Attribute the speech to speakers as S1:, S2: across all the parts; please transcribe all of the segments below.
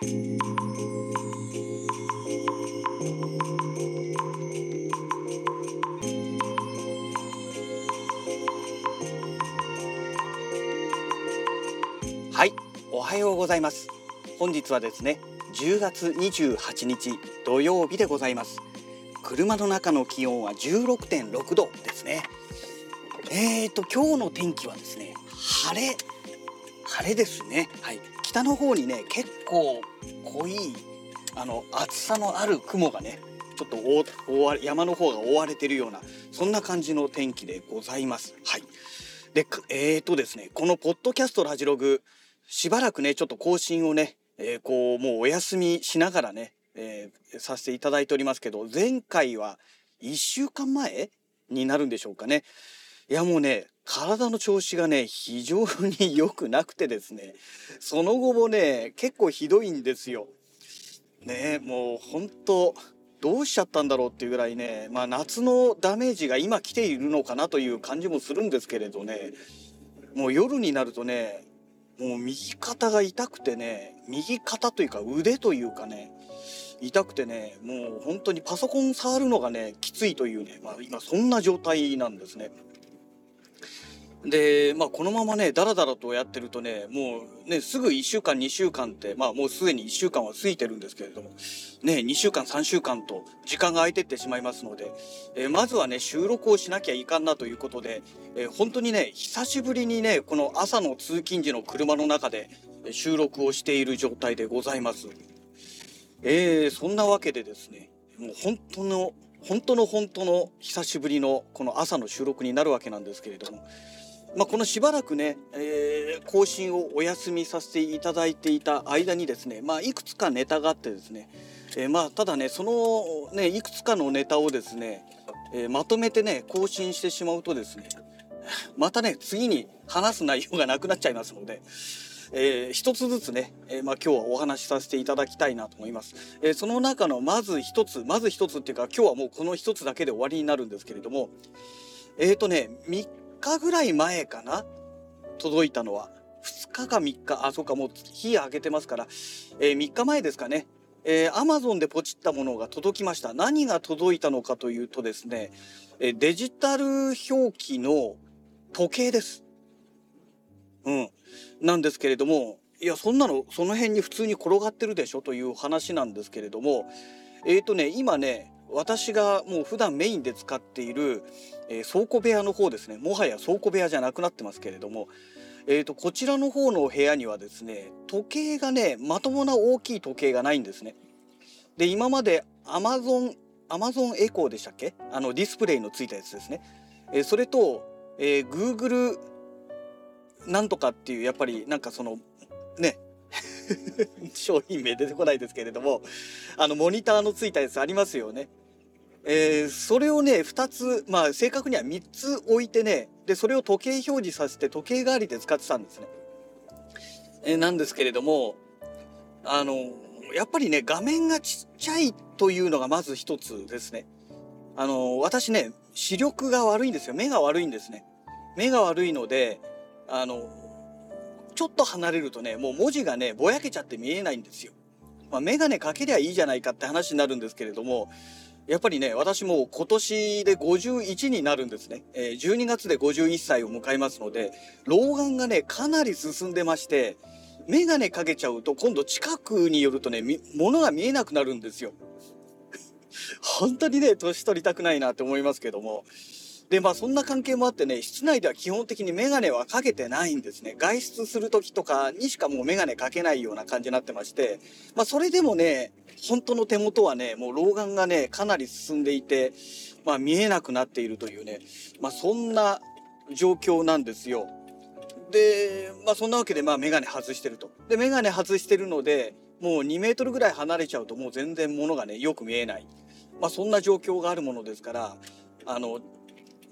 S1: はいおはようございます。本日はですね10月28日土曜日でございます。車の中の気温は16.6度ですね。えーと今日の天気はですね晴れ晴れですね。はい。北の方にね結構濃いあの厚さのある雲がねちょっと覆わ山の方が覆われてるようなそんな感じの天気でございます。はい。でえーとですねこのポッドキャストラジログしばらくねちょっと更新をね、えー、こうもうお休みしながらね、えー、させていただいておりますけど前回は1週間前になるんでしょうかね。いやもうね体の調子がね非常に良くなくてですねその後もね結構ひどいんですよ。ねもう本当どうしちゃったんだろうっていうぐらいねまあ夏のダメージが今来ているのかなという感じもするんですけれどねもう夜になるとねもう右肩が痛くてね右肩というか腕というかね痛くてねもう本当にパソコン触るのがねきついというね、まあ、今そんな状態なんですね。でまあこのままねだらだらとやってるとねもうねすぐ1週間2週間ってまあもうすでに1週間は過ぎてるんですけれどもね2週間3週間と時間が空いてってしまいますので、えー、まずはね収録をしなきゃいかんなということで、えー、本当にね久しぶりにねこの朝の通勤時の車の中で収録をしている状態でございます。えー、そんなわけでですねもう本当の本当の本当の久しぶりのこの朝の収録になるわけなんですけれどもまあ、このしばらくね、えー、更新をお休みさせていただいていた間にですね、まあ、いくつかネタがあってですね、えー、まあただねそのねいくつかのネタをですね、えー、まとめてね更新してしまうとですね またね次に話す内容がなくなっちゃいますので。えー、一つずつね、えー、まあ、今日はお話しさせていただきたいなと思います。えー、その中のまず一つ、まず一つっていうか今日はもうこの一つだけで終わりになるんですけれども、えっ、とね、3日ぐらい前かな？届いたのは。2日か3日。あそうかもう日明けてますから、えー、3日前ですかね。えー、Amazon でポチったものが届きました。何が届いたのかというとですね、えデジタル表記の時計です。うん。なんですけれどもいやそんなのその辺に普通に転がってるでしょという話なんですけれどもえっ、ー、とね今ね私がもう普段メインで使っている、えー、倉庫部屋の方ですねもはや倉庫部屋じゃなくなってますけれども、えーと、こちらの方の部屋にはですね時計がねまともな大きい時計がないんですね。で今まで Amazon, Amazon エコーでしたっけ？あのディスプレイのついたやつですね。えー、それと、えー、Google なんとかっていうやっぱりなんかそのね 商品名出てこないですけれどもあのモニターのついたやつありますよね。えー、それをね2つまあ正確には3つ置いてねでそれを時計表示させて時計代わりで使ってたんですね。えー、なんですけれどもあのやっぱりね画面がちっちゃいというのがまず一つですね。あの私ね視力が悪いんですよ目が悪いんですね。目が悪いのであのちょっと離れるとねもう文字がねぼやけちゃって見えないんですよ。まあ、眼鏡かけりゃいいじゃないかって話になるんですけれどもやっぱりね、私も今年で51になるんですね。え、12月で51歳を迎えますので、老眼がね、かなり進んでまして、メガネかけちゃうと今度近くによるとね、物が見えなくなるんですよ。本当にね、年取りたくないなって思いますけども。で、まあそんな関係もあってね、室内では基本的にメガネはかけてないんですね。外出する時とかにしかもうメガネかけないような感じになってまして、まあそれでもね、本当の手元はね、もう老眼がね、かなり進んでいて、まあ見えなくなっているというね、まあそんな状況なんですよ。で、まあそんなわけでまあメガネ外してると。で、メガネ外してるので、もう2メートルぐらい離れちゃうともう全然物がね、よく見えない。まあそんな状況があるものですから、あの、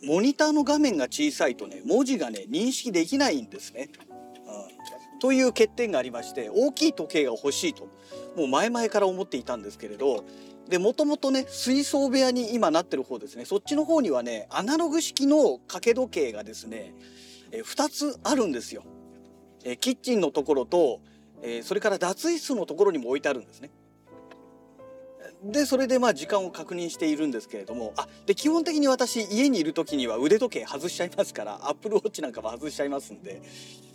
S1: モニターの画面が小さいとね文字がね認識できないんですね。うん、という欠点がありまして大きい時計が欲しいともう前々から思っていたんですけれどでもともとね水槽部屋に今なってる方ですねそっちの方にはねアナログ式の掛け時計がですねえ2つあるんですよ。えキッチンのところとえ、それから脱衣室のところにも置いてあるんですね。でそれでまあ時間を確認しているんですけれどもあで基本的に私家にいる時には腕時計外しちゃいますからアップルウォッチなんかも外しちゃいますんで、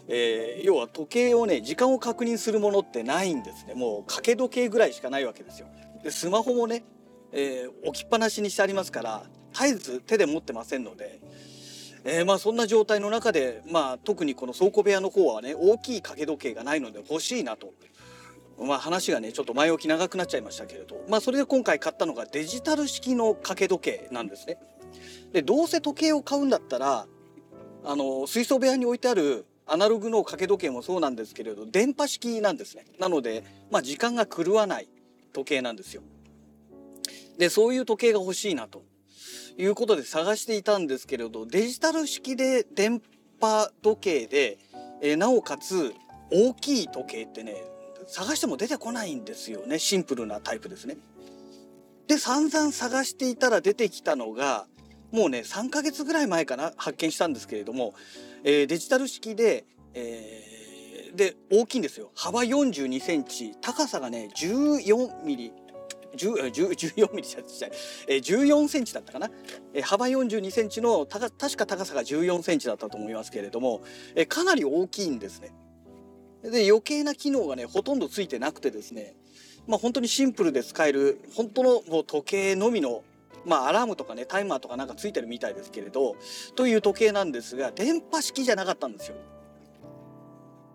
S1: えー、要は時計をね時間を確認するものってないんですねもう掛け時計ぐらいしかないわけですよ。でスマホもね、えー、置きっぱなしにしてありますから絶えず手で持ってませんので。えー、まあそんな状態の中で、まあ、特にこの倉庫部屋の方はね大きい掛け時計がないので欲しいなとまあ、話がねちょっと前置き長くなっちゃいましたけれど、まあ、それで今回買ったのがデジタル式の掛け時計なんですね。でどうせ時計を買うんだったらあの水槽部屋に置いてあるアナログの掛け時計もそうなんですけれど電波式なんですね。なので、まあ、時間が狂わない時計なんですよ。でそういう時計が欲しいなということで探していたんですけれどデジタル式で電波時計で、えなおかつ大きい時計ってね探しても出てこないんですよねシンプルなタイプですね。で散々探していたら出てきたのがもうね3ヶ月ぐらい前かな発見したんですけれども、えー、デジタル式で、えー、で大きいんですよ幅42センチ高さがね14ミリ14ミリじゃない、えー、14センチだったかな、えー、幅42センチの確か高さが14センチだったと思いますけれども、えー、かなり大きいんですね。で余計な機能がねほとんどついてなくてですねまあ本当にシンプルで使える本当のもう時計のみのまあアラームとかねタイマーとかなんかついてるみたいですけれどという時計なんですが電波式じゃなかったんですよ。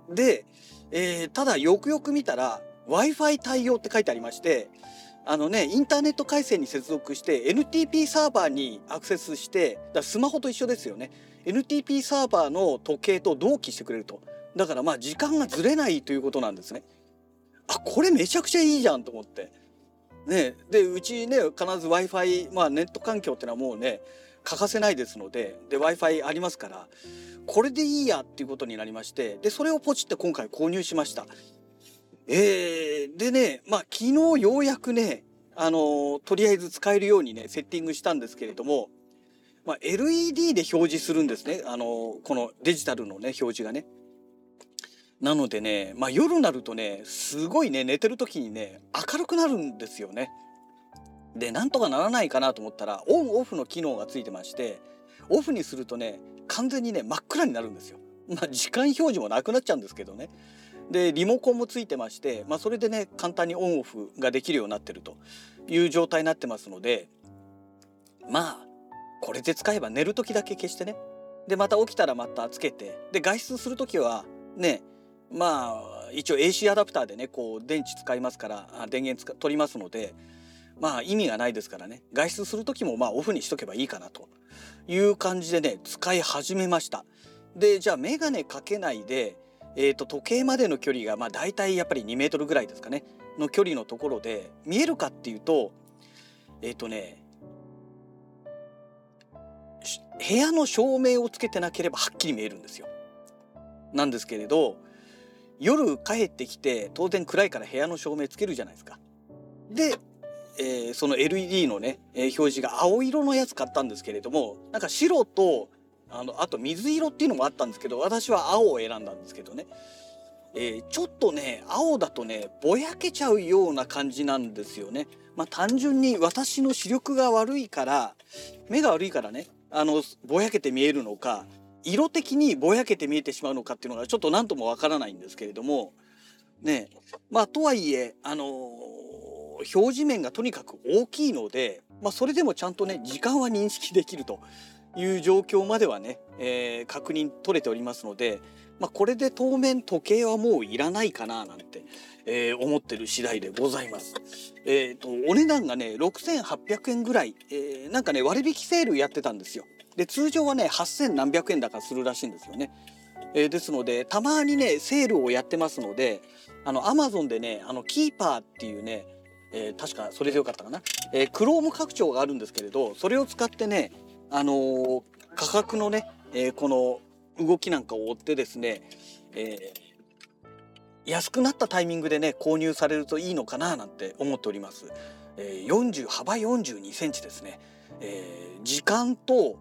S1: で、えー、ただよくよく見たら w i f i 対応って書いてありましてあのねインターネット回線に接続して NTP サーバーにアクセスしてだスマホと一緒ですよね NTP サーバーの時計と同期してくれると。だからまあ時間がずれないということなんですね。あこれめちゃくちゃいいじゃんと思って。ね、でうちね必ず w i f i まあネット環境ってのはもうね欠かせないですのでで w i f i ありますからこれでいいやっていうことになりましてでそれをポチって今回購入しました。えー、でねまあ昨日ようやくねあのとりあえず使えるようにねセッティングしたんですけれども、まあ、LED で表示するんですねあのこのデジタルのね表示がね。なのでね、まあ、夜になるとねすごいね寝てる時にね明るくなるんですよね。でなんとかならないかなと思ったらオンオフの機能がついてましてオフにするとね完全にね真っ暗になるんですよ。まあ、時間表示もなくなっちゃうんですけどね。でリモコンもついてまして、まあ、それでね簡単にオンオフができるようになってるという状態になってますのでまあこれで使えば寝る時だけ消してねでまた起きたらまたつけてで外出する時はねまあ一応 AC アダプターでねこう電池使いますから電源使取りますのでまあ意味がないですからね外出する時もまあオフにしとけばいいかなという感じでね使い始めました。でじゃあ眼鏡かけないで、えーと、時計までの距離がまあ大体やっぱり2メートルぐらいですかねの距離のところで見えるかっていうとえっ、ー、とね部屋の照明をつけてなければはっきり見えるんですよ。なんですけれど夜帰ってきて当然暗いから部屋の照明つけるじゃないですか。で、えー、その LED のね、えー、表示が青色のやつ買ったんですけれどもなんか白とあのあと水色っていうのもあったんですけど私は青を選んだんですけどね、えー、ちょっとね青だとねぼやけちゃうような感じなんですよね。まあ単純に私の視力が悪いから目が悪いからねあのぼやけて見えるのか色的にぼやけて見えてしまうのかっていうのがちょっと何ともわからないんですけれどもねまあとはいえあの、表示面がとにかく大きいので、まあ、それでもちゃんとね時間は認識できるという状況まではね、えー、確認取れておりますので、まあ、これで当面時計はもういらないかななんて、えー、思ってる次第でございます。えーと、お値段がね6800円ぐらい、えー、なんかね割引セールやってたんですよ。で通常はね8,000何百円だかするらしいんですよね。えー、ですのでたまにねセールをやってますのであのアマゾンでねあのキーパーっていうね、えー、確かそれでよかったかな、えー、クローム拡張があるんですけれどそれを使ってねあのー、価格のね、えー、この動きなんかを追ってですね、えー、安くなったタイミングでね購入されるといいのかななんて思っております。えー、40幅42センチですね。えー、時間と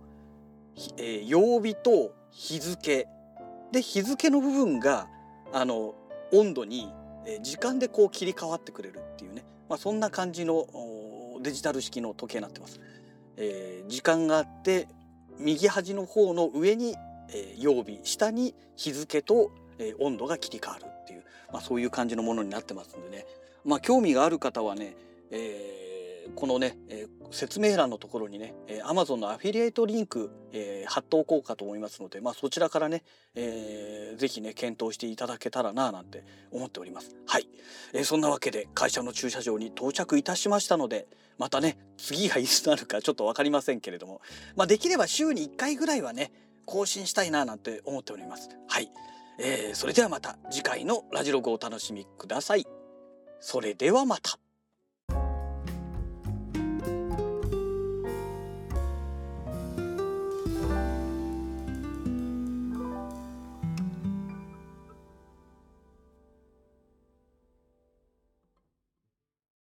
S1: えー、曜日と日付。で日付の部分があの温度に時間でこう切り替わってくれるっていうね、まあ、そんな感じのデジタル式の時計になってます。えー、時間があって右端の方の上に、えー、曜日下に日付と、えー、温度が切り替わるっていう、まあ、そういう感じのものになってますんでね、まあ、興味がある方はね、えーこのね、え、説明欄のところにね、えー、Amazon のアフィリエイトリンク、え、貼っておこうかと思いますので、まあ、そちらからね、えー、ぜひね、検討していただけたらな、なんて思っております。はい。え、そんなわけで、会社の駐車場に到着いたしましたので、またね、次がいつなるかちょっとわかりませんけれども、まあ、できれば週に1回ぐらいはね、更新したいな、なんて思っております。はい。えー、それではまた次回のラジログをお楽しみください。それではまた。